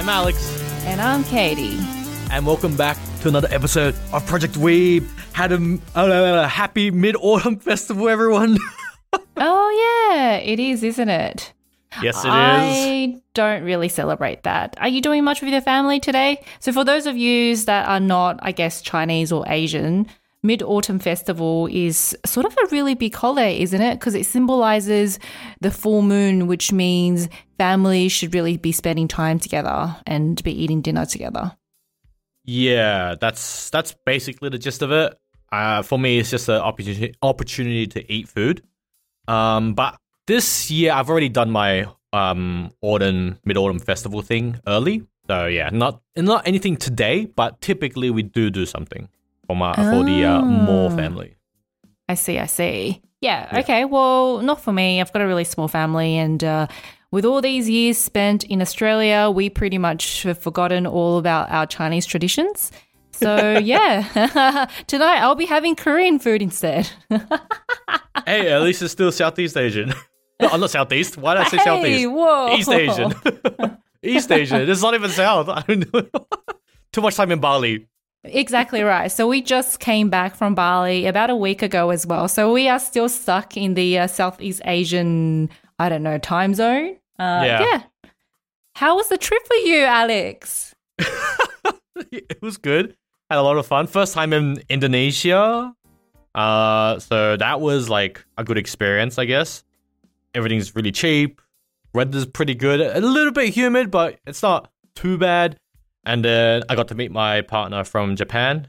I'm Alex, And I'm Katie. and welcome back to another episode of Project Weeb. Had a, a, a happy Mid Autumn Festival, everyone. Oh, yeah, it is, isn't it? yes, it is. I don't really celebrate that. Are you doing much with your family today? So, for those of you that are not, I guess, Chinese or Asian, Mid Autumn Festival is sort of a really big holiday, isn't it? Because it symbolizes the full moon, which means families should really be spending time together and be eating dinner together. Yeah, that's that's basically the gist of it. Uh, for me, it's just an opportunity opportunity to eat food. Um, but this year, I've already done my um autumn mid autumn festival thing early. So yeah, not not anything today, but typically we do do something for my for the uh, more Oh. family. I see, I see. Yeah, okay. Well, not for me. I've got a really small family, and uh, with all these years spent in Australia, we pretty much have forgotten all about our Chinese traditions. So, yeah, tonight I'll be having Korean food instead. hey, at least it's still Southeast Asian. no, I'm not Southeast. Why did I say Hey, Southeast? whoa. East Asian. East Asian. It's not even South. I don't know. Too much time in Bali. Exactly right. So, we just came back from Bali about a week ago as well. So, we are still stuck in the uh, Southeast Asian, I don't know, time zone. Uh, Yeah. yeah. How was the trip for you, Alex? it was good. Had a lot of fun. First time in Indonesia. Uh, so that was like a good experience, I guess. Everything's really cheap. Weather's pretty good. A little bit humid, but it's not too bad. And then I got to meet my partner from Japan.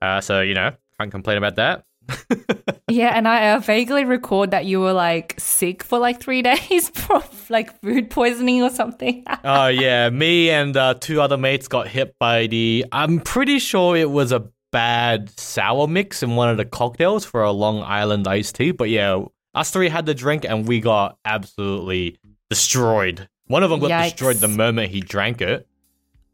Uh, so you know, can't complain about that. Yeah, and I uh, vaguely record that you were like sick for like three days from like food poisoning or something. Oh yeah, me and uh, two other mates got hit by the. I'm pretty sure it was a bad sour mix in one of the cocktails for a Long Island iced tea. But yeah, us three had the drink and we got absolutely destroyed. One of them got Yikes. destroyed the moment he drank it,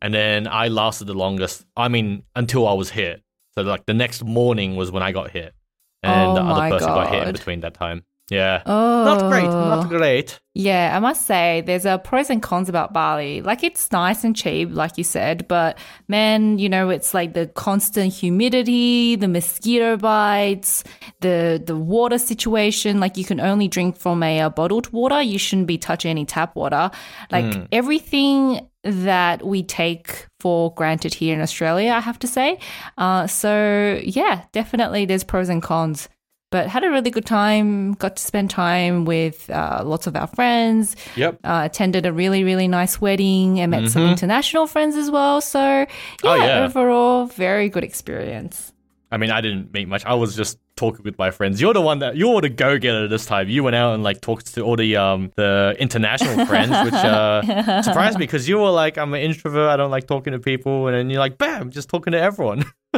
and then I lasted the longest. I mean, until I was hit. So like the next morning was when I got hit, and Oh the other person got hit in between that time. Yeah, oh, not great, not great. Yeah, I must say there's a pros and cons about Bali. Like it's nice and cheap, like you said, but man, you know, it's like the constant humidity, the mosquito bites, the the water situation. Like you can only drink from a, uh bottled water. You shouldn't be touching any tap water. Like everything that we take for granted here in Australia, I have to say. Uh, so yeah, definitely there's pros and cons but had a really good time. Got to spend time with uh, lots of our friends. Yep. Uh, attended a really really nice wedding and met some international friends as well. So yeah, Mm-hmm. Oh, yeah. overall very good experience. I mean, I didn't meet much. I was just talking with my friends. You're the one that you're the go getter this time. You went out and like talked to all the um the international friends, which uh, surprised me because you were like, I'm an introvert. I don't like talking to people, and then you're like, bam, just talking to everyone.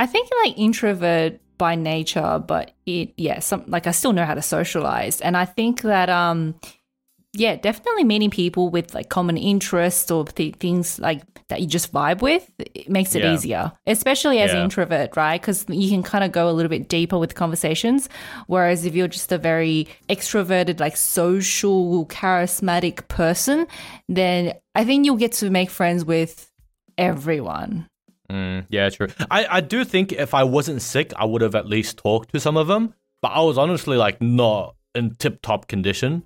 I think like introvert by nature, but it yeah, some like I still know how to socialize, and I think that um yeah, definitely meeting people with like common interests or th- things like that you just vibe with it makes it Yeah. easier, especially as an introvert, right? Because you can kind of go a little bit deeper with conversations. Whereas if you're just a very extroverted, like social, charismatic person, then I think you'll get to make friends with everyone. Mm, yeah, true. I I do think if I wasn't sick, I would have at least talked to some of them. But I was honestly like not in tip top condition.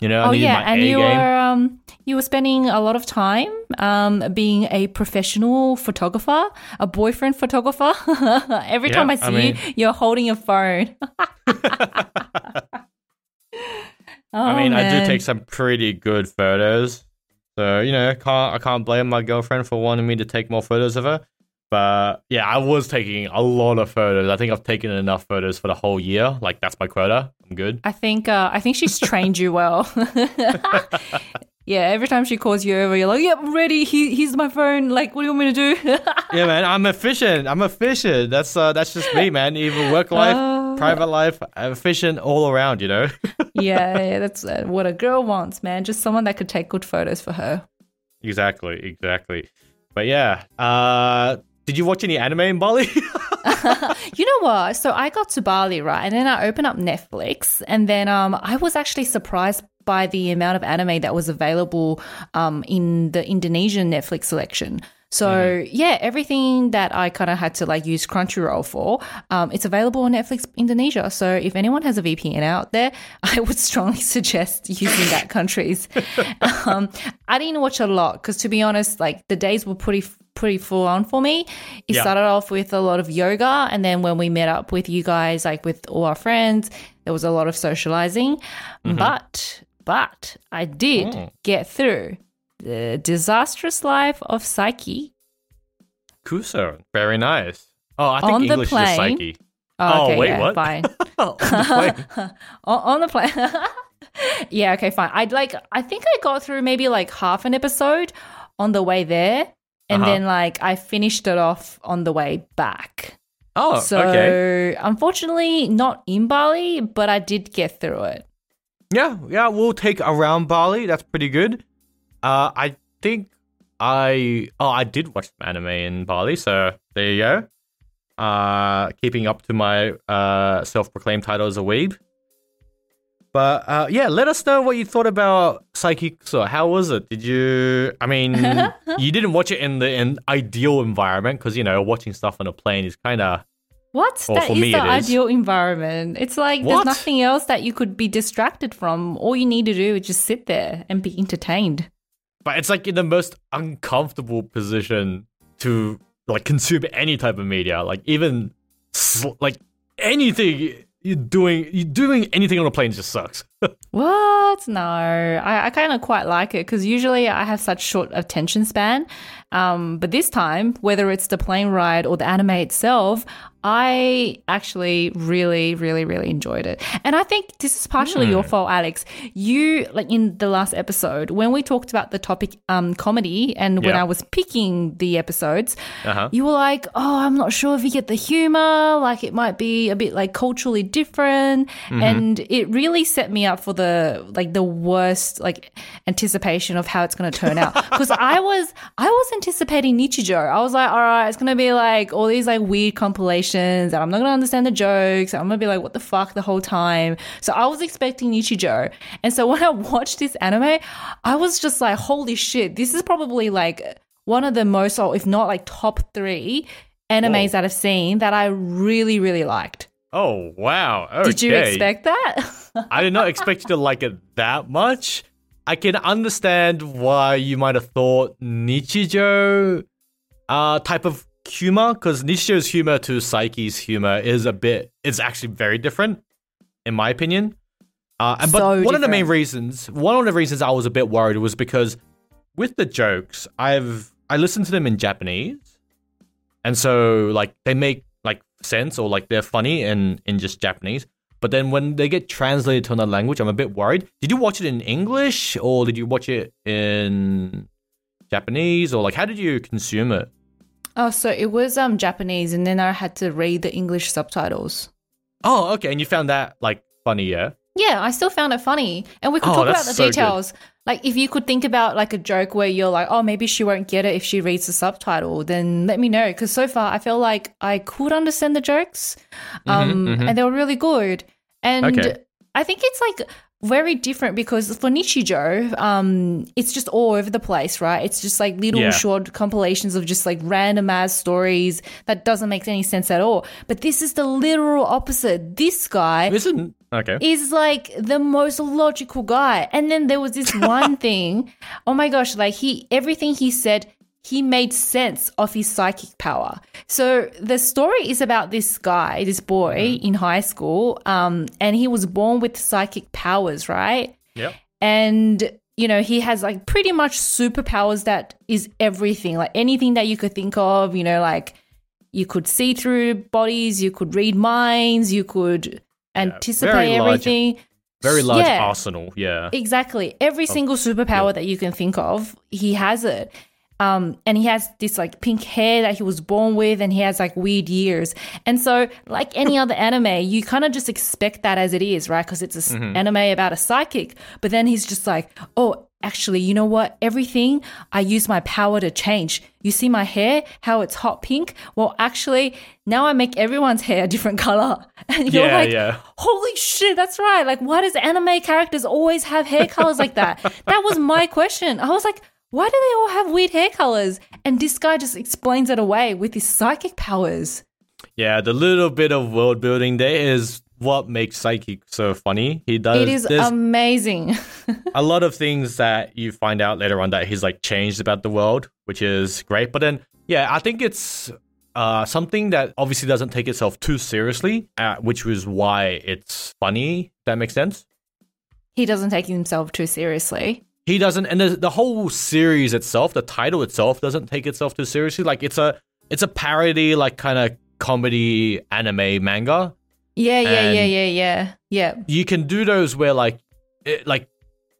You know, I oh yeah, and A you game. were um, you were spending a lot of time um, being a professional photographer, a boyfriend photographer. Every time I see I mean- you, you're holding a phone. I mean, Oh, I do take some pretty good photos. So, you know, can't I can't blame my girlfriend for wanting me to take more photos of her. But yeah, I was taking a lot of photos. I think I've taken enough photos for the whole year. Like that's my quota. I'm good. I think uh, I think she's trained you well. yeah, every time she calls you over, you're like, "Yep, I'm ready. He, here's my phone. Like, what do you want me to do?" yeah, man, I'm efficient. I'm efficient. That's uh, that's just me, man. Even work life. Private life, efficient all around. You know. yeah, yeah, that's uh, what a girl wants, man. Just someone that could take good photos for her. Exactly, exactly. But yeah, uh, Did you watch any anime in Bali? You know what? So I got to Bali, right? And then I opened up Netflix, and then um, I was actually surprised by the amount of anime that was available um, in the Indonesian Netflix selection. So yeah, everything that I kind of had to like use Crunchyroll for, um, it's available on Netflix Indonesia. So if anyone has a VPN out there, I would strongly suggest using that country's. um, I didn't watch a lot because to be honest, like the days were pretty pretty full on for me. It Yeah. started off with a lot of yoga, and then when we met up with you guys, like with all our friends, there was a lot of socializing. But but I did Oh. get through the disastrous life of Saiki. Kusuo, very nice. Oh, I think On the English is plane. Saiki. Oh, Oh, wait, yeah, what? fine. Oh, on the plane. on, on the plane. yeah, okay, fine. I'd like I think I got through maybe like half an episode on the way there. And Uh-huh. then like I finished it off on the way back. Oh, so okay. unfortunately not in Bali, but I did get through it. Yeah, yeah, we'll take around Bali. That's pretty good. Uh, I think I oh I did watch some anime in Bali, so there you go. Uh, keeping up to my uh self-proclaimed title as a weeb. But uh, yeah, let us know what you thought about Psychic. So how was it? Did you? I mean, you didn't watch it in the in ideal environment because you know watching stuff on a plane is kind of What? Well, that is the it is. ideal environment. It's like What? there's nothing else that you could be distracted from. All you need to do is just sit there and be entertained. But it's like in the most uncomfortable position to like consume any type of media like even sl- like anything you're doing you doing anything on a plane just sucks What? No, I, I kind of quite like it because usually I have such short attention span. Um, but this time, whether it's the plane ride or the anime itself, I actually really, really, really enjoyed it. And I think this is partially your fault, Alex. You, like in the last episode, when we talked about the topic um, comedy and when Yeah. I was picking the episodes, uh-huh you were like, oh, I'm not sure if you get the humor. Like it might be a bit like culturally different. And it really set me up for the like the worst like anticipation of how it's going to turn out. Because I was I was anticipating Nichijou. I was like, all right, it's going to be like all these like weird compilations, and I'm not going to understand the jokes. I'm going to be like, what the fuck the whole time. So I was expecting Nichijou, and so when I watched this anime, I was just like, holy shit, this is probably like one of the most, or if not like top three animes Whoa. that I've seen that I really, really liked. oh wow okay. Did you expect that? i did not expect you to like it that much i can understand why you might have thought nichijou uh type of humor because nichijou's humor to saiki's humor is a bit it's actually very different in my opinion. Uh, and but So one of the main reasons one of the reasons i was a bit worried was because with the jokes i've i listened to them in japanese. And so like they make like sense or like they're funny in in just japanese. But then when they get translated to another language i'm a bit worried. Did you watch it in english or did you watch it in japanese? Or like how did you consume it oh, so it was um Japanese, and then I had to read the English subtitles. oh okay and you found that like funny yeah Yeah, I still found it funny. And we could Oh, talk about the so good. details. Like, if you could think about like a joke where you're like, oh, maybe she won't get it if she reads the subtitle, then let me know. Because so far, I feel like I could understand the jokes, um, mhm. and they were really good. And Okay. I think it's like very different because for Nichijou, um, it's just all over the place, right? It's just like little Yeah. short compilations of just like random ass stories that doesn't make any sense at all. But this is the literal opposite. This guy isn't okay is like the most logical guy. And then there was this one thing. Oh my gosh, like he everything he said, he made sense of his psychic power. So the story is about this guy, this boy in high school, um, and he was born with psychic powers, right? yep. And you know he has like pretty much superpowers that is everything like anything that you could think of you know like you could see through bodies you could read minds you could anticipate very large- everything. very large Yeah. arsenal yeah. Exactly. Every single superpower that you can think of he has it um, and he has this like pink hair that he was born with, and he has like weird years. And so, like any other anime, you kind of just expect that as it is, right? Because it's an anime about a psychic. But then he's just like, oh, actually, you know what? Everything I use my power to change. You see my hair, how it's hot pink? Well, actually, now I make everyone's hair a different color. And you're Yeah, like, yeah. holy shit, that's right. Like, why does anime characters always have hair colors like that? that was my question. I was like, why do they all have weird hair colors? And this guy just explains it away with his psychic powers. Yeah, the little bit of world building there is what makes Saiki so funny. He does It is amazing. a lot of things that you find out later on that he's like changed about the world, which is great. But then, yeah, I think it's uh, something that obviously doesn't take itself too seriously, uh, which was why it's funny. That makes sense. he doesn't take himself too seriously. He doesn't, and the, the whole series itself, the title itself, doesn't take itself too seriously. Like it's a it's a parody, like kind of comedy anime manga. Yeah, yeah, And- yeah, yeah, yeah. Yeah. you can do those where like it, like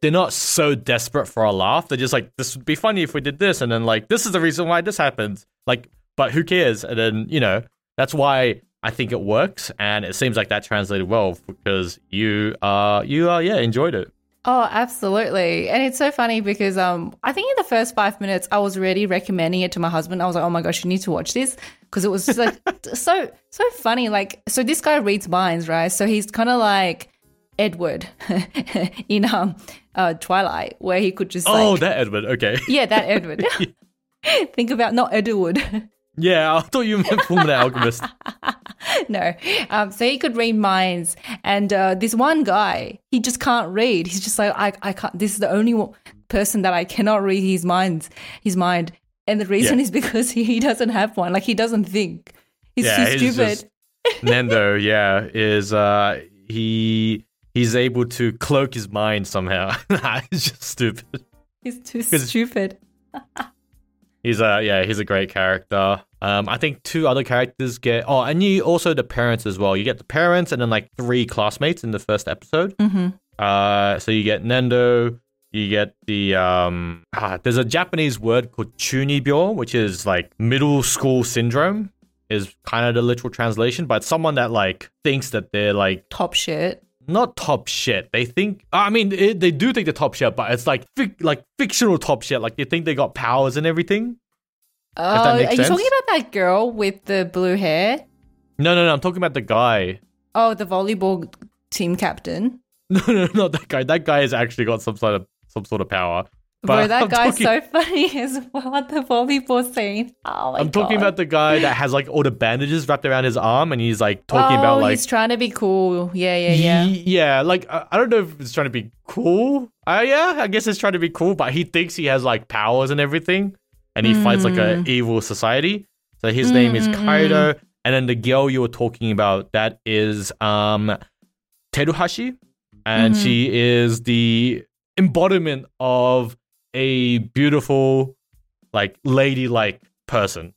they're not so desperate for a laugh. They're just like this would be funny if we did this, and then like this is the reason why this happens. Like, but who cares? And then you know that's why I think it works, and it seems like that translated well because you uh you uh yeah enjoyed it. Oh, absolutely. And it's so funny because um I think in the first five minutes I was already recommending it to my husband. I was like, oh my gosh, you need to watch this. Because it was just like so so funny. Like so this guy reads minds, right? So he's kinda like Edward in um uh Twilight, where he could just oh, like that Edward. Okay, Yeah, that Edward. Think about not Edward. yeah, I thought you meant Fullmetal Alchemist. no. Um, so he could read minds. And uh, this one guy, he just can't read. He's just like, I, I can't. This is the only one- person that I cannot read his minds, his mind. And the reason Yeah. is because he, he doesn't have one. Like he doesn't think. He's yeah, too he's stupid. just- Nendo, yeah, is uh he he's able to cloak his mind somehow. he's just stupid. He's too stupid. He's a yeah, he's a great character. Um, I think two other characters get oh, and you also the parents as well. You get the parents and then like three classmates in the first episode. hmm Uh, so you get Nendo, you get the um, ah, there's a Japanese word called chunibyo, which is like middle school syndrome, is kind of the literal translation. But someone that like thinks that they're like Top shit. not top shit. They think, I mean, it, they do think they're top shit, but it's like fic- like fictional top shit. Like they think they got powers and everything. Oh, are makes you sense. talking about that girl with the blue hair? No, no, no. I'm talking about the guy. Oh, the volleyball team captain. No, no, not that guy. That guy has actually got some sort of some sort of power. But Bro, that I'm guy's talking- so funny as well at the volleyball scene. Oh my I'm talking about the guy that has like all the bandages wrapped around his arm, and he's like talking oh, about like he's trying to be cool. Yeah, yeah, yeah. Ye- yeah, like I I don't know if it's trying to be cool. Uh, yeah, I guess it's trying to be cool, but he thinks he has like powers and everything, and he fights like Mm. a evil society. So his name is Kaido, and then the girl you were talking about that is um Teruhashi, and Mhm. she is the embodiment of a beautiful, like ladylike person.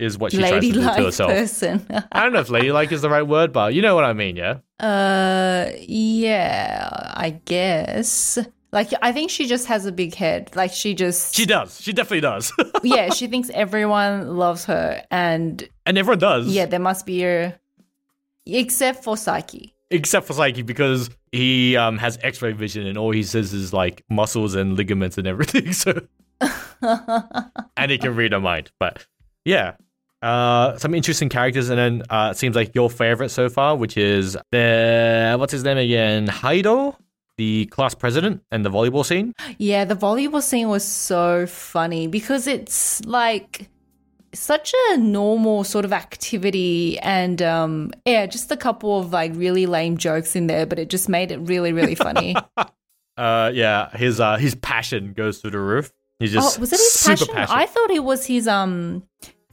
Is what she tries to do to herself. person. I don't know if ladylike is the right word, but you know what I mean, yeah. uh, yeah, I guess. Like, I think she just has a big head. Like, she just, She does. She definitely does. yeah, she thinks everyone loves her, and and everyone does. yeah, there must be a, except for Saiki. Except for Saiki because he um, has X-ray vision and all he says is like muscles and ligaments and everything. So and he can read a mind. But yeah, uh, some interesting characters, and then uh, it seems like your favorite so far, which is the what's his name again, Haido, the class president, and the volleyball scene. Yeah, the volleyball scene was so funny because it's like such a normal sort of activity and um yeah, just a couple of like really lame jokes in there, but it just made it really, really funny. Uh, yeah, his uh, his passion goes through the roof. He's just oh, was it his passion? passionate. I thought it was his um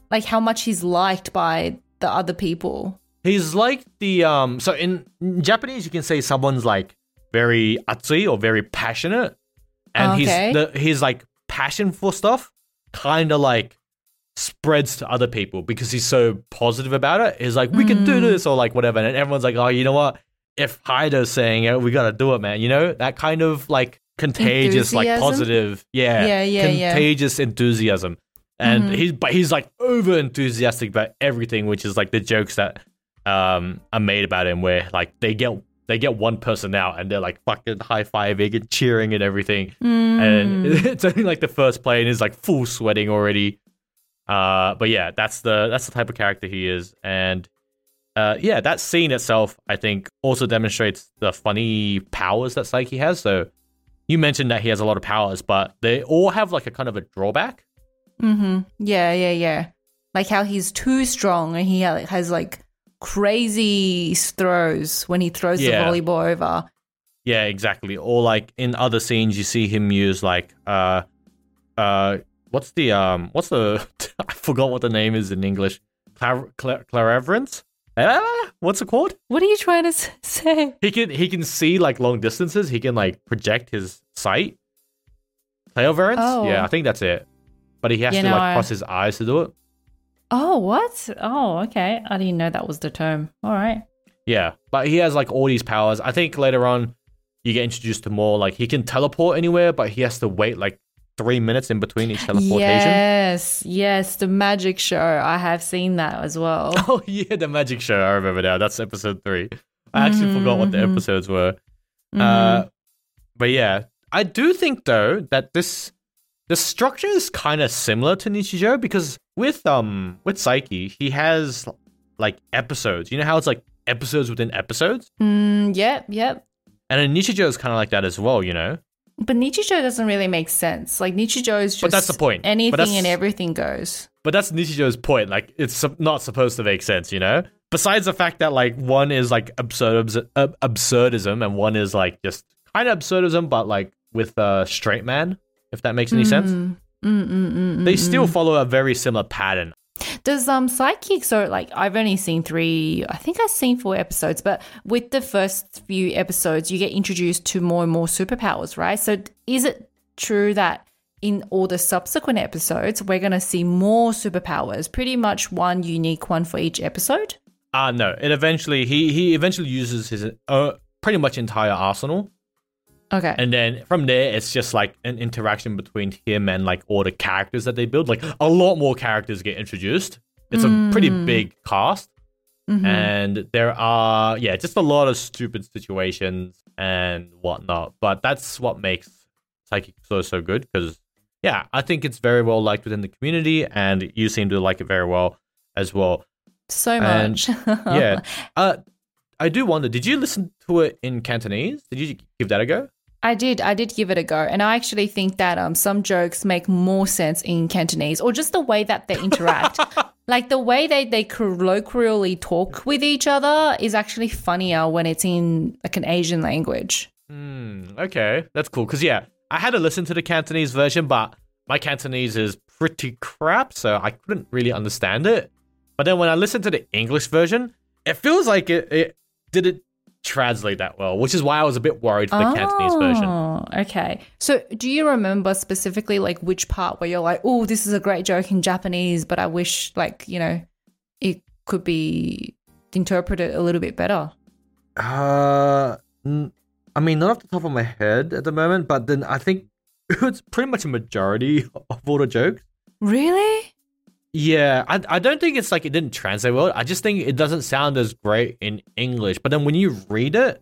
like how much he's liked by the other people. He's like the um. So in Japanese, you can say someone's like very atsui or very passionate, and Okay. he's the his like passion for stuff kind of like spreads to other people because he's so positive about it. He's like, we can do Mm. this or like whatever, and everyone's like, oh, you know what? If Haido's saying it, we gotta do it, man. You know that kind of like contagious, like positive, yeah, Yeah, yeah, yeah. contagious enthusiasm. And Mhm. he's but he's like over enthusiastic about everything, which is like the jokes that um are made about him where like they get they get one person out and they're like fucking high fiving and cheering and everything. Mm. And it's only like the first play and he's like full sweating already. Uh, but yeah, that's the that's the type of character he is, and uh, yeah, that scene itself, I think, also demonstrates the funny powers that Saiki has. So you mentioned that he has a lot of powers, but they all have like a kind of a drawback. Mm-hmm. Yeah, yeah, yeah. Like how he's too strong and he has like crazy throws when he throws Yeah. the volleyball over. Yeah, exactly. Or like in other scenes, you see him use like uh, uh, what's the um, what's the I forgot what the name is in English. Clar- clar- clairvoyance. Ah, what's it called? What are you trying to say? He can he can see like long distances. He can like project his sight. Clairvoyance. Oh. Yeah, I think that's it. But he has You to know, like cross his eyes to do it. Oh, what? Oh, okay. I didn't know that was the term. All right. Yeah, but he has like all these powers. I think later on you get introduced to more like he can teleport anywhere, but he has to wait like three minutes in between each teleportation. Yes, yes, the magic show. I have seen that as well. Oh yeah, the magic show. I remember now. That's episode three. I actually forgot what the Mhm. episodes were. Mm-hmm. Uh, but yeah, I do think though that this the structure is kind of similar to Nichijou because with um with Saiki, he has like episodes. You know how it's like episodes within episodes, Mm, yep, yep. and then Nichijou is kind of like that as well. You know, But Nichijou doesn't really make sense. Like Nichijou is just But that's the point. But Anything that's- and everything goes. but that's Nichijou's point. Like it's not supposed to make sense. You know. Besides the fact that like one is like absurd ab- absurdism and one is like just kind of absurdism, but like with a straight man. If that makes any sense. Mm, mm, mm, mm, They mm, still mm. follow a very similar pattern. Does um psychic so like I've only seen three I think I've seen four episodes, but with the first few episodes you get introduced to more and more superpowers, right? So is it true that in all the subsequent episodes we're gonna see more superpowers, pretty much one unique one for each episode? Ah, no. It eventually he he eventually uses his uh, pretty much entire arsenal, Okay. and then from there it's just like an interaction between him and like all the characters that they build. Like a lot more characters get introduced. It's a pretty Mm. big cast, Mhm. and there are yeah, just a lot of stupid situations and whatnot. But that's what makes Psychic so so good because yeah, I think it's very well liked within the community, and you seem to like it very well as well. so and- much. yeah. Uh, I do wonder, did you listen to it in Cantonese? Did you give that a go? I did. I did give it a go, and I actually think that um some jokes make more sense in Cantonese, or just the way that they interact. like the way they they colloquially talk with each other is actually funnier when it's in like an Asian language. Hmm, okay, that's cool. Because, yeah, I had to listen to the Cantonese version, but my Cantonese is pretty crap, so I couldn't really understand it. But then when I listened to the English version, it feels like it, it didn't translate that well, which is why I was a bit worried for the Cantonese version. Oh, okay. So, do you remember specifically like which part where you're like, "Oh, this is a great joke in Japanese, but I wish like you know it could be interpreted a little bit better." Uh, n- I mean, not off the top of my head at the moment, but then I think it's pretty much a majority of all the jokes. Really? Yeah, I, I don't think it's like it didn't translate well. I just think it doesn't sound as great in English. But then when you read it,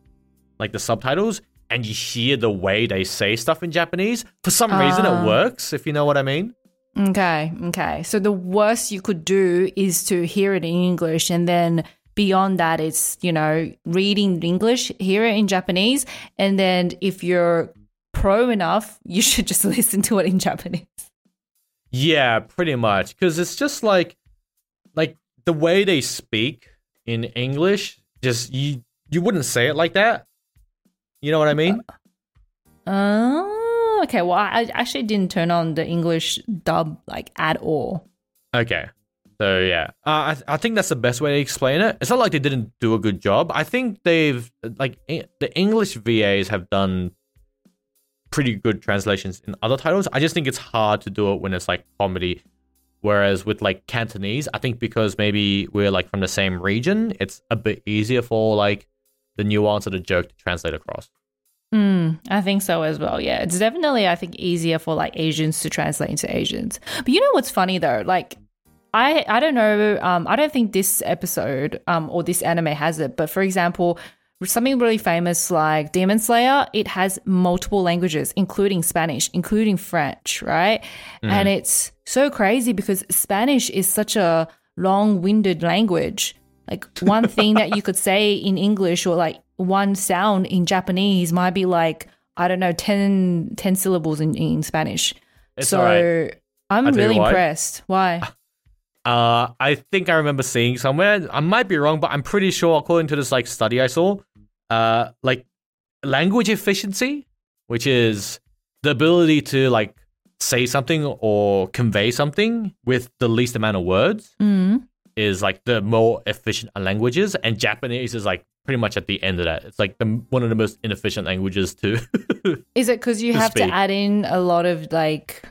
like the subtitles, and you hear the way they say stuff in Japanese, for some reason Ah. it works, if you know what I mean. Okay, okay. So the worst you could do is to hear it in English and then beyond that it's, you know, reading English, hear it in Japanese, and then if you're pro enough, you should just listen to it in Japanese. Yeah, pretty much. Because it's just like, like the way they speak in English, just you you wouldn't say it like that. You know what I mean? Oh, okay. Well, I actually didn't turn on the English dub like at all. Okay. So yeah, uh, I I think that's the best way to explain it. It's not like they didn't do a good job. I think they've like the English VAs have done pretty good translations in other titles. I just think it's hard to do it when it's like comedy. Whereas with like Cantonese, I think because maybe we're like from the same region, it's a bit easier for like the nuance of the joke to translate across. Mm, I think so as well. Yeah, it's definitely I think easier for like Asians to translate into Asians. But you know what's funny though? Like I I don't know. Um, I don't think this episode um or this anime has it. But for example, something really famous like Demon Slayer, it has multiple languages, including Spanish, including French, right? And it's so crazy because Spanish is such a long winded language. Like one thing that you could say in English or like one sound in Japanese might be like, I don't know, 10, 10 syllables in, in Spanish. It's so alright. I'm I'll tell you really impressed. Why? Uh, I think I remember seeing somewhere. I might be wrong, but I'm pretty sure, according to this like study I saw, uh, like language efficiency, which is the ability to like say something or convey something with the least amount of words, Mm. is like the more efficient languages, and Japanese is like pretty much at the end of that. It's like the one of the most inefficient languages to. Is it because you to have speak. to add in a lot of like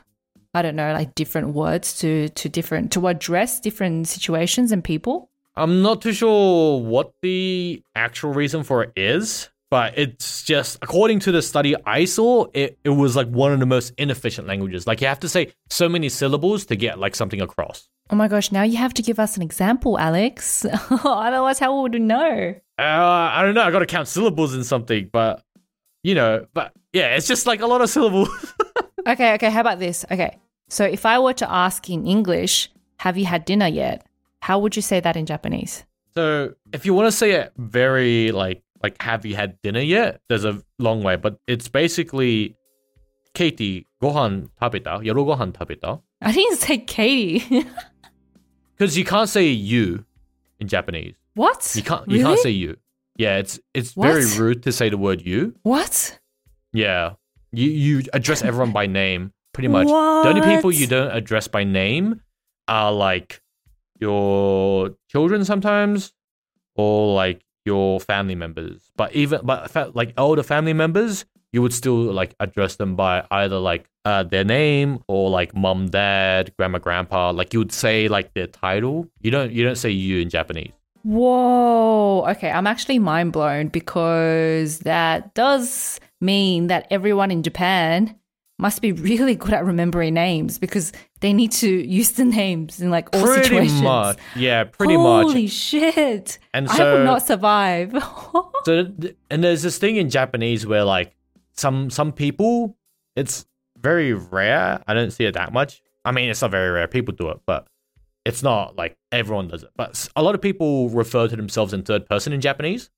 I don't know, like different words to to different to address different situations and people? I'm not too sure what the actual reason for it is, but it's just according to the study I saw, it, it was like one of the most inefficient languages. Like you have to say so many syllables to get like something across. Oh my gosh, now you have to give us an example, Alex. Otherwise, how would we know? Uh, I don't know. I got to count syllables in something, but you know, but yeah, it's just like a lot of syllables. Okay, okay, how about this? Okay. So if I were to ask in English, have you had dinner yet? How would you say that in Japanese? so if you want to say it very like like have you had dinner yet? There's a long way, but it's basically Katie, gohan tabeta, yoru gohan tabeta. I didn't say Katie. Because you can't say you in Japanese. what? You can't you can't say you. Yeah, it's it's What? very rude to say the word you. What? Yeah. You you address everyone by name pretty much. The only people you don't address by name are like your children sometimes or like your family members. But even but fa- like older family members, you would still like address them by either like uh, their name or like mom, dad, grandma, grandpa. Like you would say like their title. You don't you don't say you in Japanese. Whoa. Okay, I'm actually mind blown because that does mean that everyone in Japan must be really good at remembering names because they need to use the names in like all pretty situations. much. Yeah, pretty Holy much. Holy shit. And I so would not survive. So and there's this thing in Japanese where like some some people it's very rare. I don't see it that much. I mean, it's not very rare. People do it, but it's not like everyone does it. But a lot of people refer to themselves in third person in Japanese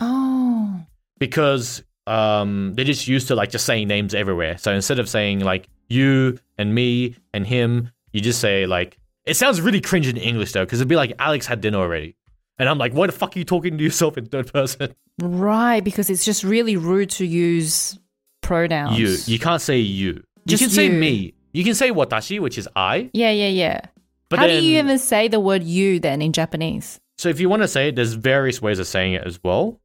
oh. because um they're just used to like just saying names everywhere. So instead of saying like you and me and him, you just say like it sounds really cringe in English though because it'd be like Alex had dinner already. And I'm like, why the fuck are you talking to yourself in third person? Right, because it's just really rude to use pronouns. You. You can't say you. You Just can say me. You can say watashi, which is I. Yeah, yeah, yeah. But How then, do you even say the word you then in Japanese? so if you want to say it, there's various ways of saying it as well.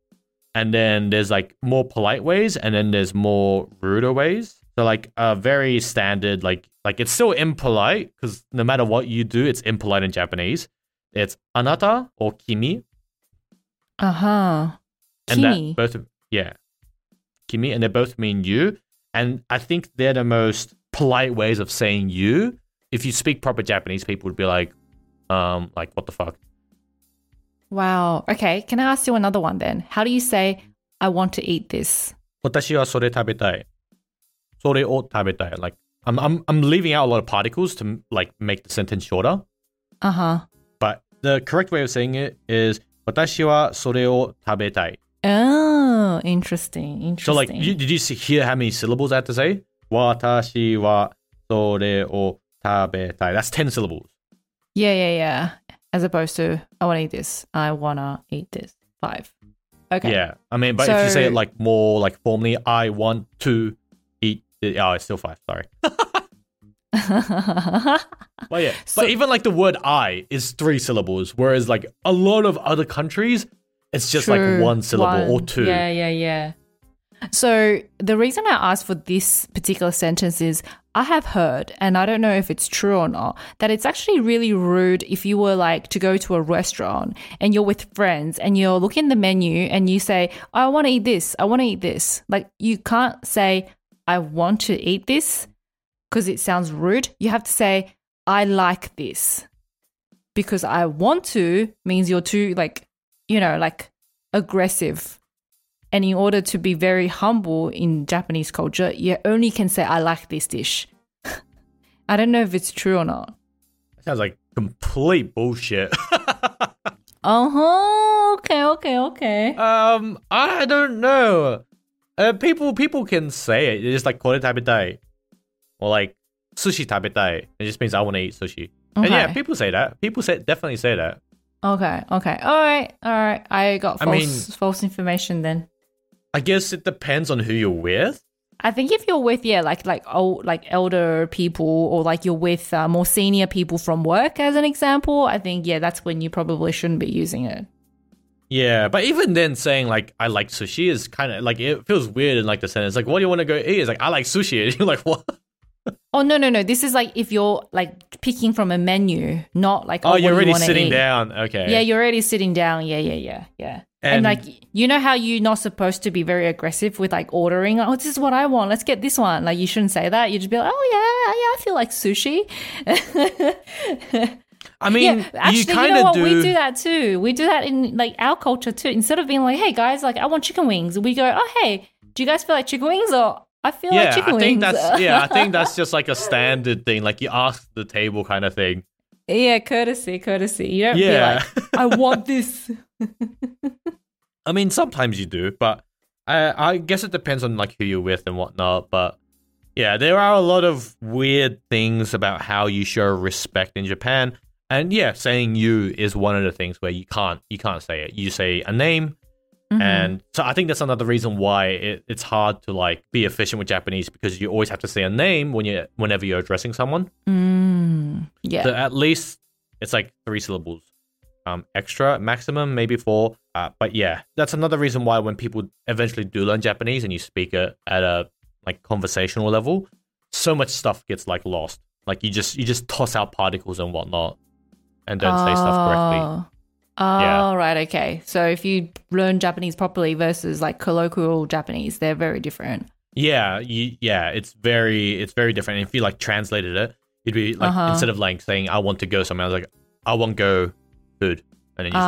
And then there's like more polite ways, and then there's more ruder ways. So like a very standard, like like it's still impolite because no matter what you do, it's impolite in Japanese. It's anata or kimi, Uh huh. and Kimi. that both yeah, kimi, and they both mean you. And I think they're the most polite ways of saying you. If you speak proper Japanese, people would be like, um, like what the fuck. Wow. Okay. Can I ask you another one then? How do you say, I want to eat this? 私はそれ食べたい。 それを食べたい. Like I'm I'm I'm leaving out a lot of particles to like make the sentence shorter. Uh huh. But the correct way of saying it is 私はそれを食べたい. Oh, interesting. Interesting. So like, you, did you see, hear how many syllables I had to say? 私はそれを食べたい. That's ten syllables. yeah, yeah, yeah. As opposed to, I want to eat this. I want to eat this. Five. Okay. Yeah, I mean, but if you say So- it like more like formally, I want to eat. It, oh, it's still five. Sorry. But yeah, So- but even like the word "I" is three syllables, whereas like a lot of other countries, it's just like one syllable or two. Yeah, yeah, yeah. So the reason I asked for this particular sentence is I have heard, and I don't know if it's true or not, that it's actually really rude if you were like to go to a restaurant and you're with friends and you're looking at the menu and you say, I want to eat this, I want to eat this. Like you can't say, I want to eat this because it sounds rude. You have to say, I like this. Because I want to means you're too like, you know, like aggressive And in order to be very humble in Japanese culture, you only can say, I like this dish. I don't know if it's true or not. Sounds like complete bullshit. Uh huh. Okay, okay, okay. um, I don't know. Uh, people people can say it. It's just like kore tabetai, or like sushi tabetai. It just means I want to eat sushi. And yeah, people say that. People say definitely say that. Okay, okay. All right, all right. I got I false, mean- false information then. I guess it depends on who you're with. I think if you're with yeah, like like old like elder people or like you're with uh, more senior people from work, as an example, I think yeah, that's when you probably shouldn't be using it. Yeah, but even then, saying like I like sushi is kind of like it feels weird in like the sentence. Like, what do you want to go eat? It's like I like sushi. And you're like, what? Oh no no no! This is like if you're like picking from a menu, not like Oh, oh what you're you already wanna sitting eat. down. Okay. Yeah, you're already sitting down. Yeah, yeah, yeah, yeah. And, And- like you know how you're not supposed to be very aggressive with like ordering. Oh, this is what I want. Let's get this one. Like you shouldn't say that. You'd just be like, oh yeah, yeah, I feel like sushi. I mean, yeah, actually, you you, kind know what? do. We do that too. We do that in like our culture too. Instead of being like, hey guys, like I want chicken wings, we go, oh hey, do you guys feel like chicken wings or I feel yeah, like chicken I think wings? that's yeah, I think that's just like a standard thing. Like you ask the table kind of thing. yeah, courtesy, courtesy. You don't Yeah. be like, I want this. I mean, sometimes you do, but I, I guess it depends on like who you're with and whatnot. But yeah, there are a lot of weird things about how you show respect in Japan. And yeah, saying you is one of the things where you can't you can't say it. You say a name, Mhm. and so I think that's another reason why it, it's hard to like be efficient with Japanese because you always have to say a name when you whenever you're addressing someone. Mm, yeah. So at least it's like three syllables um, extra, maximum maybe four. Uh, but yeah, that's another reason why when people eventually do learn Japanese and you speak it at a like conversational level, so much stuff gets like lost. Like you just you just toss out particles and whatnot, and don't say stuff correctly. Oh. Oh, Yeah. right, okay. So if you learn Japanese properly versus like colloquial Japanese, they're very different. Yeah, you, yeah, it's very it's very different. If you like translated it, you'd be like Uh-huh. instead of like saying I want to go somewhere, I was like I want go food, and then you're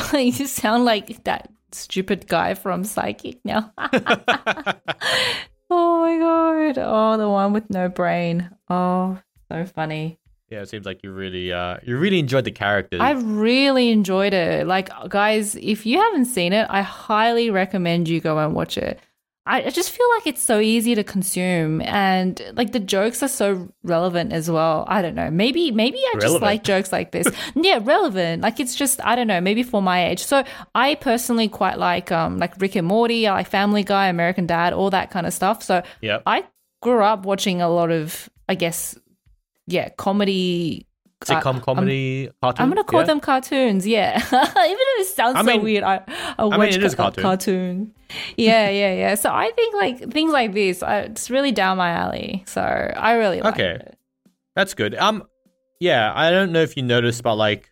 just Uh, you sound like that stupid guy from Psychic now. oh my god. Oh, the one with no brain. Oh, so funny. Yeah, it seems like you really, uh, you really enjoyed the characters. I really enjoyed it. Like, guys, if you haven't seen it, I highly recommend you go and watch it. I I just feel like it's so easy to consume, and like the jokes are so relevant as well. I don't know. Maybe, maybe I just Relevant? like jokes like this. yeah, relevant. Like it's just I don't know. Maybe for my age. So I personally quite like um like Rick and Morty. I like Family Guy, American Dad, all that kind of stuff. So Yep. I grew up watching a lot of, I guess, yeah, comedy. Uh, Sitcom I- comedy cartoon. I'm gonna call yeah? them cartoons, yeah. Even if it sounds I so weird, I, I watch mean, it is ca- uh, cartoon. cartoon. Yeah, yeah, yeah. So I think like things like this, I, it's really down my alley. So I really like it. Okay. it. That's good. Um, yeah, I don't know if you noticed, but like,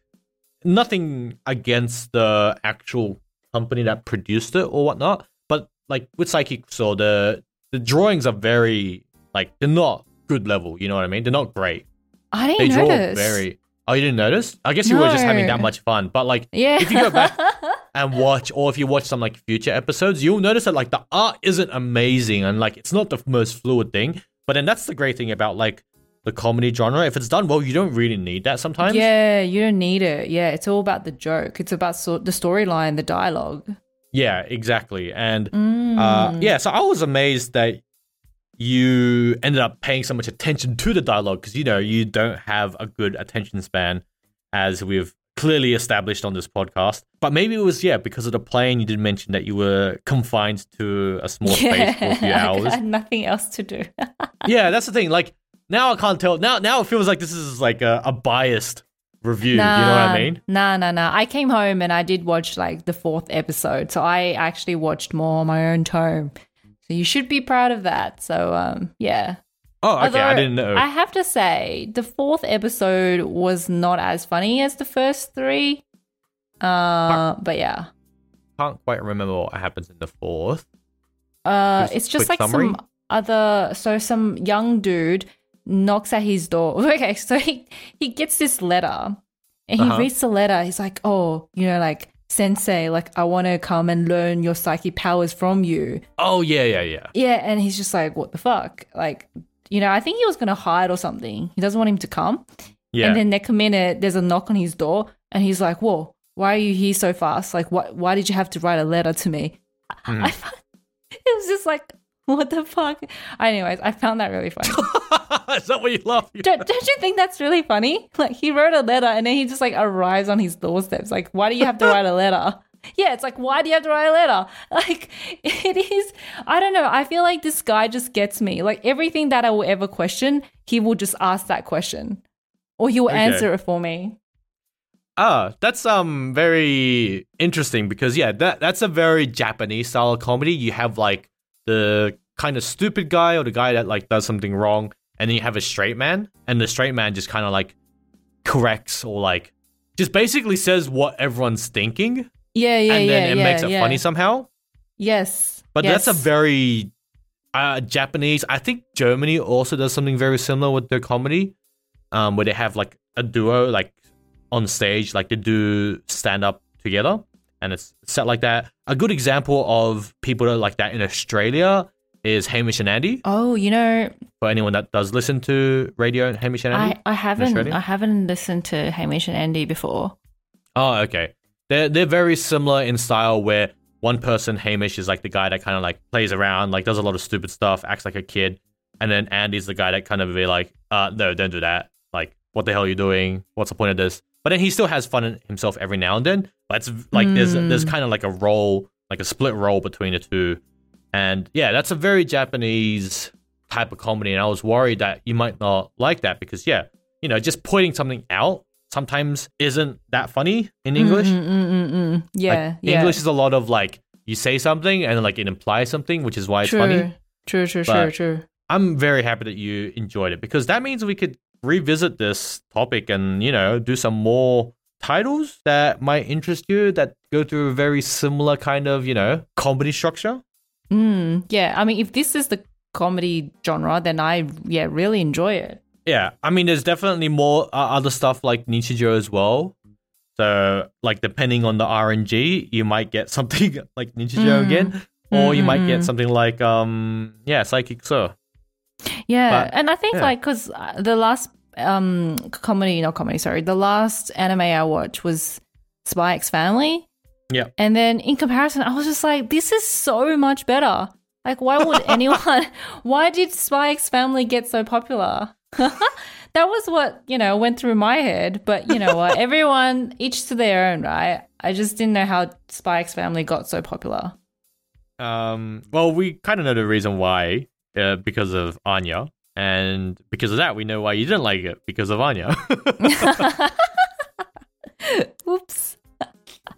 nothing against the actual company that produced it or whatnot. But like with Psychic Soul, the the drawings are very like they're not good level. You know what I mean? They're not great. I didn't draw notice. very. Oh, you didn't notice? I guess you were just having that much fun. But like, yeah. if you go back and watch, or if you watch some like future episodes, you'll notice that like the art isn't amazing and like it's not the most fluid thing. But then that's the great thing about like the comedy genre. If it's done well, you don't really need that sometimes. yeah, you don't need it. Yeah, it's all about the joke. It's about so- the storyline, the dialogue. Yeah, exactly. And Mm. uh, yeah, so I was amazed that you ended up paying so much attention to the dialogue because you know you don't have a good attention span, as we've clearly established on this podcast. But maybe it was yeah because of the plane. You did mention that you were confined to a small space for a few I hours. had nothing else to do. yeah, that's the thing. Like now I can't tell. Now now it feels like this is like a, a biased review. you know what I mean? Nah, nah, nah. I came home and I did watch like the fourth episode. So I actually watched more on my own time. So you should be proud of that. So um yeah. Oh, okay. I didn't know. I have to say, the fourth episode was not as funny as the first three. Uh but yeah. can't quite remember what happens in the fourth. Uh Just it's just like summary? some other so some young dude knocks at his door. Okay, so he he gets this letter and he Uh-huh. reads the letter. He's like, "Oh, you know, like sensei, like I want to come and learn your psychic powers from you. Oh yeah, yeah, yeah. Yeah, and he's just like, what the fuck? Like, you know, I think he was gonna hide or something. He doesn't want him to come. Yeah. And then next minute, there's a knock on his door, and he's like, "Whoa, why are you here so fast? Like, what? Why did you have to write a letter to me?" Mhm. I it was just like, what the fuck? Anyways, I found that really funny. Is that what you love? don't, don't you think that's really funny? Like, he wrote a letter, and then he just like arrives on his doorstep. It's like, why do you have to write a letter? Yeah, it's like, why do you have to write a letter? Like, it is, I don't know. I feel like this guy just gets me. Like, everything that I will ever question, he will just ask that question or he will Okay. answer it for me. Ah, that's um very interesting because yeah, that that's a very Japanese style of comedy. You have like the kind of stupid guy or the guy that like does something wrong, and then you have a straight man, and the straight man just kind of like corrects or like just basically says what everyone's thinking, Yeah, yeah, yeah. and then yeah. it yeah, makes it yeah. funny somehow. Yes. But that's a very uh, Japanese. I think Germany also does something very similar with their comedy, um, where they have like a duo, like on stage, like they do stand up together, and it's set like that. A good example of people that are like that in Australia is Hamish and Andy. Oh, you know, For anyone that does listen to radio, Hamish and Andy. I, I haven't? I haven't listened to Hamish and Andy before. Oh, okay. They're they're very similar in style where one person, Hamish, is like the guy that kind of like plays around, like does a lot of stupid stuff, acts like a kid. And then Andy's the guy that kind of be like, uh, no, don't do that. What the hell are you doing? What's the point of this? But then he still has fun in himself every now and then. But it's like there's there's kind of like a role, like a split role between the two. And yeah, that's a very Japanese type of comedy. And I was worried that you might not like that because yeah, you know, just pointing something out sometimes isn't that funny in English. Mm, mm, mm, mm. Yeah, Like, yeah. English is a lot of like you say something and like it implies something, which is why it's true. funny. True, true, true, true. I'm very happy that you enjoyed it because that means we could revisit this topic and you know do some more titles that might interest you that go through a very similar kind of you know comedy structure. Mm, yeah, I mean, if this is the comedy genre, then I yeah really enjoy it. Yeah, I mean, there's definitely more uh, other stuff like Nichijou as well. So, like, depending on the RNG, you might get something like Nichijou Mm. again, or you might get something like, um, yeah, Saiki Kusuo. Yeah, But, and I think yeah. like because the last um comedy, not comedy, sorry, the last anime I watched was Spy X Family. Yeah. and then in comparison, I was just like, this is so much better. Like, why would anyone? Why did Spy X Family get so popular? that was what you know went through my head. But you know what? Everyone, each to their own, right? I just didn't know how Spy X Family got so popular. Um, well, we kind of know the reason why, uh, because of Anya. And because of that, we know why you didn't like it, because of Anya. Oops.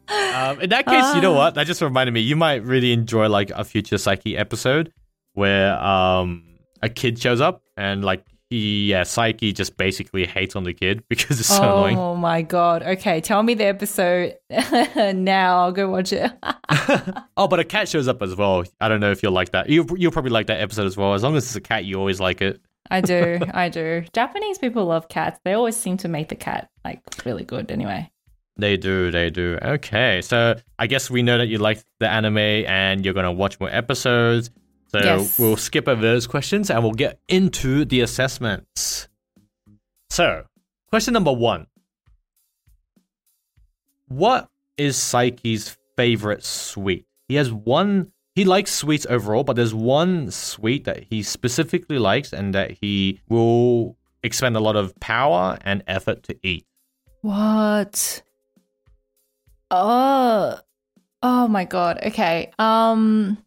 Um, in that case, you know what? That just reminded me. You might really enjoy like a future Saiki episode where um a kid shows up and like yeah Saiki just basically hates on the kid because it's so oh annoying. Oh my god. Okay, tell me the episode now. I'll go watch it. Oh, but a cat shows up as well. I don't know if you'll like that. You you'll probably like that episode as well. As long as it's a cat, you always like it. I do. I do. Japanese people love cats. They always seem to make the cat like really good anyway. They do, they do. Okay, so I guess we know that you like the anime and you're gonna watch more episodes. So Yes. we'll skip over those questions and we'll get into the assessments. So, question number one: What is Saiki's favorite sweet? He has one. He likes sweets overall, but there's one sweet that he specifically likes and that he will expend a lot of power and effort to eat. What? Oh. Oh my god. Okay. Um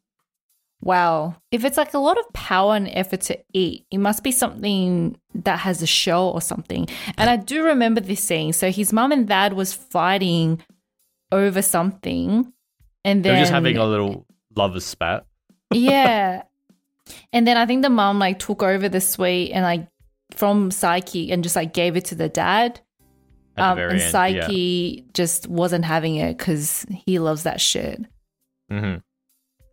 wow. If it's like a lot of power and effort to eat, it must be something that has a shell or something. And I do remember this scene. So his mum and dad was fighting over something and They then were just having a little lover's spat. yeah. And then I think the mom like took over the sweet and like from Saiki and just like gave it to the dad. At Um, the very and end, Saiki just wasn't having it because he loves that shit. yeah. hmm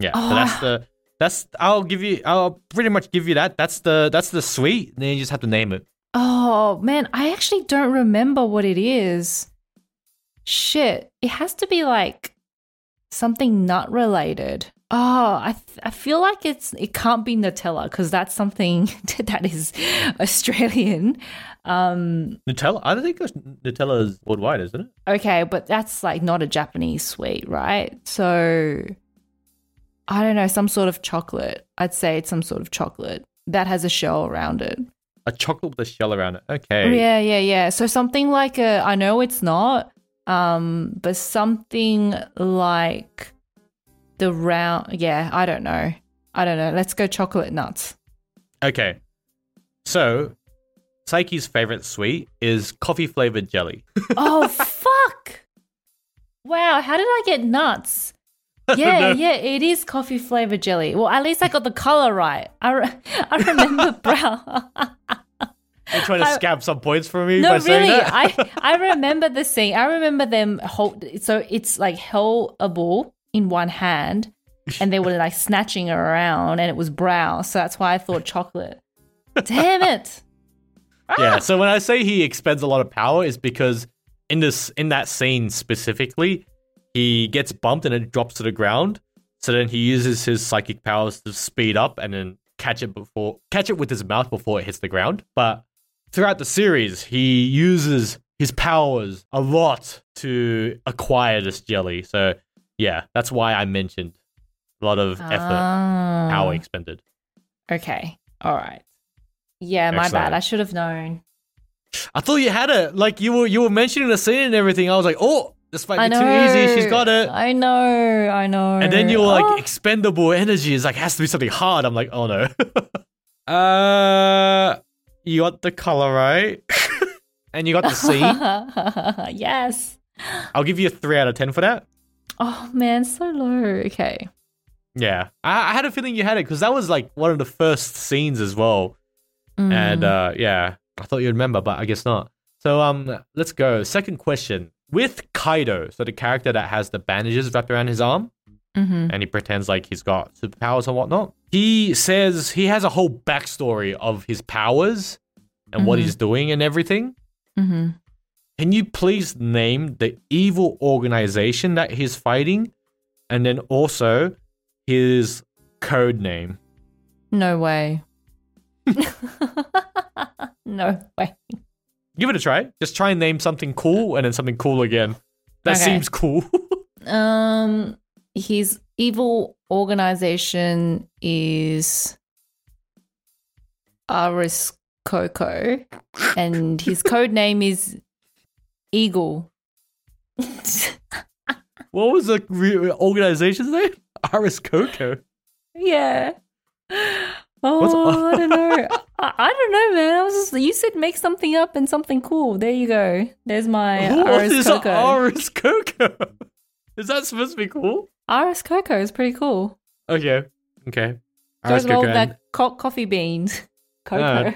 Yeah. Oh. So that's the that's I'll give you I'll pretty much give you that. That's the that's the sweet. Then you just have to name it. Oh man, I actually don't remember what it is. Shit, it has to be like something nut related. Oh, I th- I feel like it's it can't be Nutella because that's something that is Australian. Um, Nutella. I don't think Nutella is worldwide, isn't it? okay, but that's like not a Japanese sweet, right? So I don't know, some sort of chocolate. I'd say it's some sort of chocolate that has a shell around it. A chocolate with a shell around it. Okay. Yeah, yeah, yeah. So something like a I know it's not, um, but something like the round yeah, I don't know. I don't know. Let's go chocolate nuts. Okay. So, Saiki's favorite sweet is coffee flavored jelly. oh fuck. Wow, how did I get nuts? Yeah, yeah, it is coffee flavored jelly. Well, at least I got the color right. I, re- I remember brown. You're trying to I- scab some points from me No, by saying really. that? I I remember the scene. I remember them hold. So it's like held a ball in one hand, and they were like snatching her around, and it was brown. So that's why I thought chocolate. Damn it! yeah. So when I say he expends a lot of power, is because in this in that scene specifically, he gets bumped and it drops to the ground. So then he uses his psychic powers to speed up and then catch it before catch it with his mouth before it hits the ground. But throughout the series, he uses his powers a lot to acquire this jelly. So yeah, that's why I mentioned a lot of effort, Ah. power expended. Okay. All right. Yeah, my Excellent. bad. I should have known. I thought you had it. Like you were you were mentioning the scene and everything. I was like, oh, this might be too easy. She's got it. I know. I know. And then you were like, Oh. expendable energy is like has to be something hard. I'm like, oh no. uh, you got the color right, and you got the scene. yes. I'll give you a three out of ten for that. Oh man, so low. Okay. Yeah, I, I had a feeling you had it because that was like one of the first scenes as well. Mm. And uh, yeah, I thought you'd remember, but I guess not. So um, let's go. Second question with Kaido, so the character that has the bandages wrapped around his arm. Mhm. and he pretends like he's got superpowers and whatnot. He says he has a whole backstory of his powers and what Mhm. he's doing and everything. Mhm. Can you please name the evil organization that he's fighting and then also his code name? No way. no way. Give it a try. Just try and name something cool and then something cool again. That Okay. seems cool. Um, his evil organization is Aris Coco, and his code name is Eagle. what was the re- organization's name? Aris Coco. yeah. Oh, I don't know. I, I don't know, man. I was just you said make something up and something cool. There you go. There's my What Aris is Coco. Aris Coco? Is that supposed to be cool? Aris Coco is pretty cool. Okay. Okay. Goes Aris well Coco. that co- coffee beans. Coco.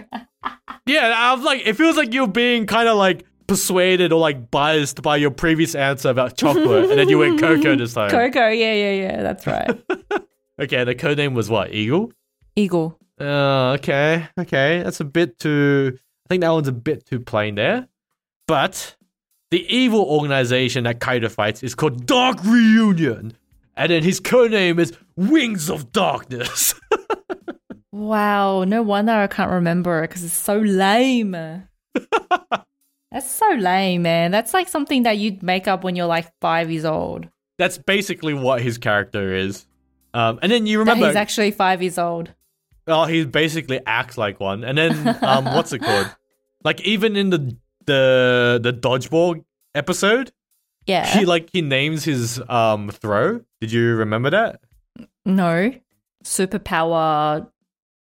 Yeah, I was like, it feels like you're being kind of like persuaded or like biased by your previous answer about chocolate, and then you went cocoa this time. Cocoa, yeah, yeah, yeah. That's right. okay, the code name was what? Eagle. Eagle. Uh, okay, okay, that's a bit too. I think that one's a bit too plain there. But the evil organization that Kaido fights is called Dark Reunion, and then his code name is Wings of Darkness. Wow, no wonder I can't remember it because it's so lame. That's so lame, man. That's like something that you'd make up when you're like five years old. that's basically what his character is. Um, and then you That remember, he's actually five years old. Oh, he basically acts like one. And then um what's it called? Like even in the the the dodgeball episode, Yeah. he like he names his um throw. Did you remember that? no. Superpower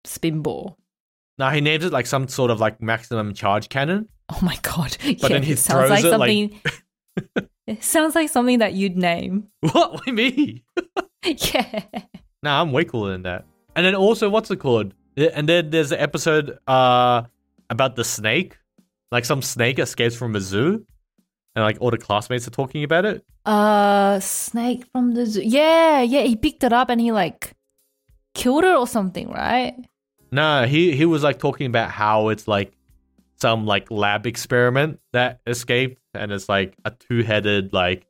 spin ball. No, he names it like some sort of like maximum charge cannon. Oh my god. But then he it sounds throws like it, like- something. it sounds like something that you'd name. What? Why me? yeah. Nah, I'm way cooler than that. And then also what's it called? And then there's the episode uh about the snake. Like some snake escapes from a zoo. And like all the classmates are talking about it. Uh, snake from the zoo. Yeah, yeah. He picked it up and he like killed it or something, right? No, he he was like talking about how it's like some like lab experiment that escaped and it's like a two-headed like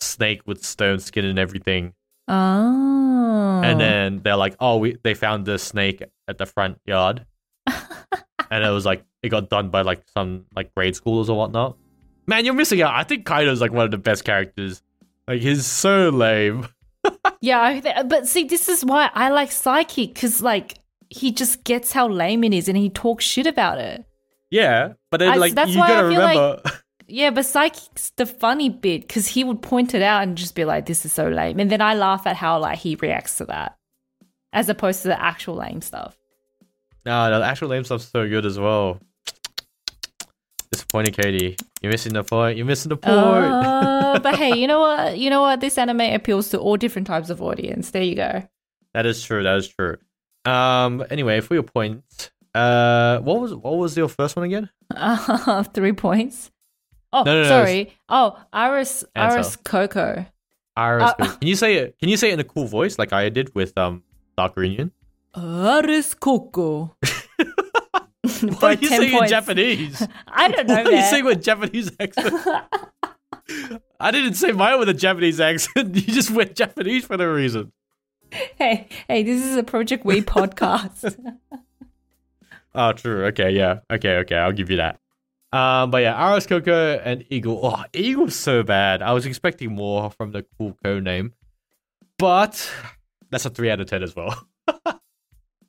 snake with stone skin and everything. Oh. And oh. then they're like, "Oh, we they found this snake at the front yard," and it was like it got done by like some like grade schoolers or whatnot. Man, you're missing out. I think Kaido's like one of the best characters. Like he's so lame. Yeah, but see, this is why I like Saiki because like he just gets how lame it is and he talks shit about it. Yeah, but then I- like that's you why I gotta feel like- remember. Yeah, but Saiki's the funny bit because he would point it out and just be like, "This is so lame," and then I laugh at how like he reacts to that, as opposed to the actual lame stuff. no, no, the actual lame stuff's so good as well. Disappointing, Katie. You're missing the point. You're missing the point. Uh, but hey, you know what? You know what? This anime appeals to all different types of audience. There you go. That is true. That is true. Um. Anyway, for your point, uh, what was what was your first one again? Uh, three points. Oh, No, no, no, sorry. Oh, Iris, Answer. Iris Coco. Iris. Uh, can you say it? Can you say it in a cool voice like I did with um Dark Reunion? Iris Coco. Why are you saying in Japanese? I don't know. Why are you man. saying with Japanese accent? I didn't say mine with a Japanese accent. You just went Japanese for no reason. hey, hey, this is a Project Weeb podcast. Oh, true. Okay, yeah. Okay, okay. I'll give you that. Um, but yeah, Aris Coco and Eagle. Oh, Eagle's so bad. I was expecting more from the cool code name, but that's a three out of ten as well.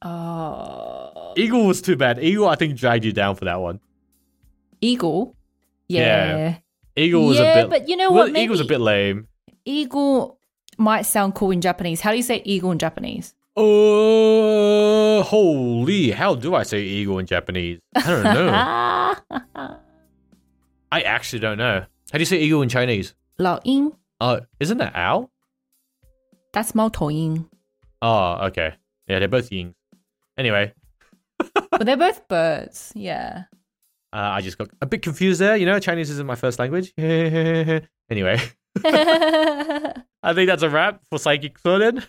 oh, Eagle was too bad. Eagle, I think, dragged you down for that one. Eagle. Yeah. Yeah. Eagle was yeah, a bit. but you know well, what? Maybe Eagle's a bit lame. Eagle might sound cool in Japanese. How do you say eagle in Japanese? Oh, holy! How do I say eagle in Japanese? I don't know. I actually don't know. How do you say eagle in Chinese? Lao Ying. Oh, isn't that owl? That's Mao Tou Ying. Oh, okay. Yeah, they're both yings. Anyway, But they're both birds. Yeah. uh, I just got a bit confused there. You know, Chinese isn't my first language. anyway, I think that's a wrap for Saiki Kusuo.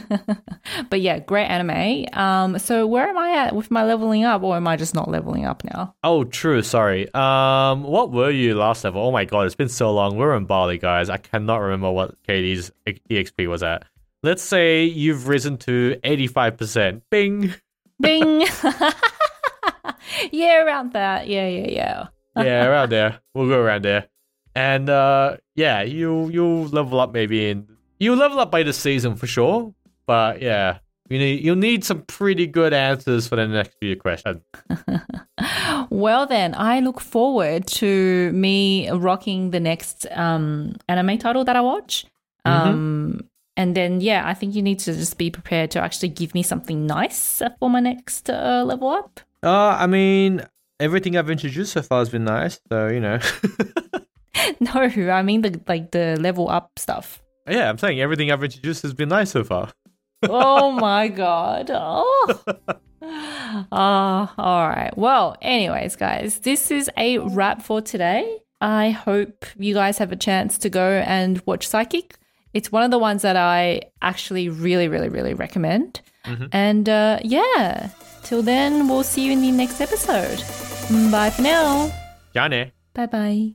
but yeah, great anime. Um, so where am I at with my leveling up, or am I just not leveling up now? Oh, true. Sorry. Um, what were you last level? Oh my god, it's been so long. We're in Bali, guys. I cannot remember what Katie's EXP was at. Let's say you've risen to eighty-five percent. Bing. Bing. yeah, around that. Yeah, yeah, yeah. yeah, around there. We'll go around there. And uh yeah, you you'll level up maybe in you'll level up by the season for sure. But yeah, you need you'll need some pretty good answers for the next few questions. Well, then, I look forward to me rocking the next um, anime title that I watch. Um, and then, yeah, I think you need to just be prepared to actually give me something nice for my next uh, level up. Uh I mean everything I've introduced so far has been nice, so you know. no, I mean the like the level up stuff. yeah, I'm saying everything I've introduced has been nice so far. Oh my god. Oh. Ah, all right. Well, anyways, guys, this is a wrap for today. I hope you guys have a chance to go and watch Saiki K. It's one of the ones that I actually really, really, really recommend. And uh, yeah, till then, we'll see you in the next episode. Bye for now. Bye bye.